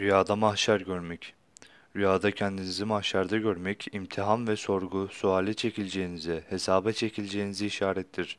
Rüyada mahşer görmek. Rüyada kendinizi mahşerde görmek, imtihan ve sorgu, suale çekileceğinize, hesaba çekileceğinize işarettir.